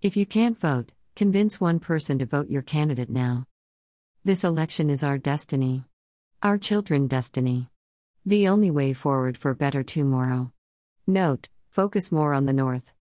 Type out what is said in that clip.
If you can't vote, convince one person to vote your candidate now. This election is our destiny. Our children's destiny. The only way forward for better tomorrow. Note, focus more on the North.